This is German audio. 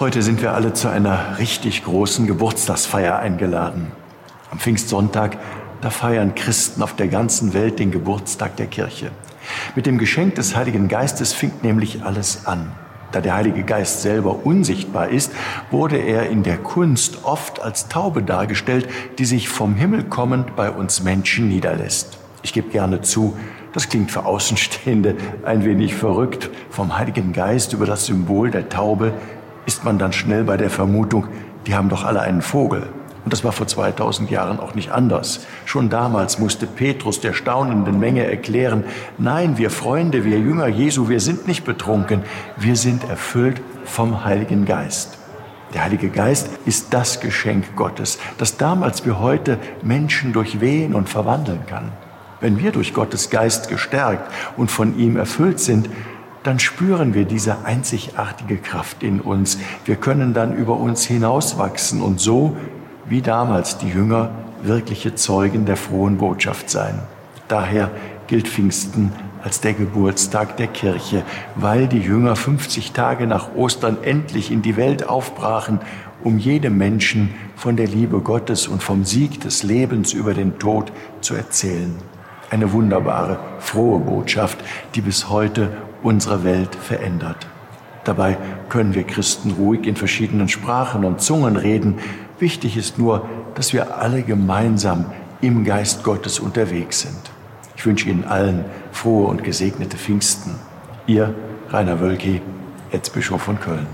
Heute sind wir alle zu einer richtig großen Geburtstagsfeier eingeladen. Am Pfingstsonntag, da feiern Christen auf der ganzen Welt den Geburtstag der Kirche. Mit dem Geschenk des Heiligen Geistes fing nämlich alles an. Da der Heilige Geist selber unsichtbar ist, wurde er in der Kunst oft als Taube dargestellt, die sich vom Himmel kommend bei uns Menschen niederlässt. Ich gebe gerne zu, das klingt für Außenstehende ein wenig verrückt. Vom Heiligen Geist über das Symbol der Taube ist man dann schnell bei der Vermutung, die haben doch alle einen Vogel. Und das war vor 2000 Jahren auch nicht anders. Schon damals musste Petrus der staunenden Menge erklären, nein, wir Freunde, wir Jünger Jesu, wir sind nicht betrunken, wir sind erfüllt vom Heiligen Geist. Der Heilige Geist ist das Geschenk Gottes, das damals wie heute Menschen durchwehen und verwandeln kann. Wenn wir durch Gottes Geist gestärkt und von ihm erfüllt sind, dann spüren wir diese einzigartige Kraft in uns. Wir können dann über uns hinauswachsen und so wie damals die Jünger wirkliche Zeugen der frohen Botschaft sein. Daher gilt Pfingsten als der Geburtstag der Kirche, weil die Jünger 50 Tage nach Ostern endlich in die Welt aufbrachen, um jedem Menschen von der Liebe Gottes und vom Sieg des Lebens über den Tod zu erzählen. Eine wunderbare, frohe Botschaft, die bis heute unsere Welt verändert. Dabei können wir Christen ruhig in verschiedenen Sprachen und Zungen reden, Wichtig ist nur, dass wir alle gemeinsam im Geist Gottes unterwegs sind. Ich wünsche Ihnen allen frohe und gesegnete Pfingsten. Ihr Rainer Wölki, Erzbischof von Köln.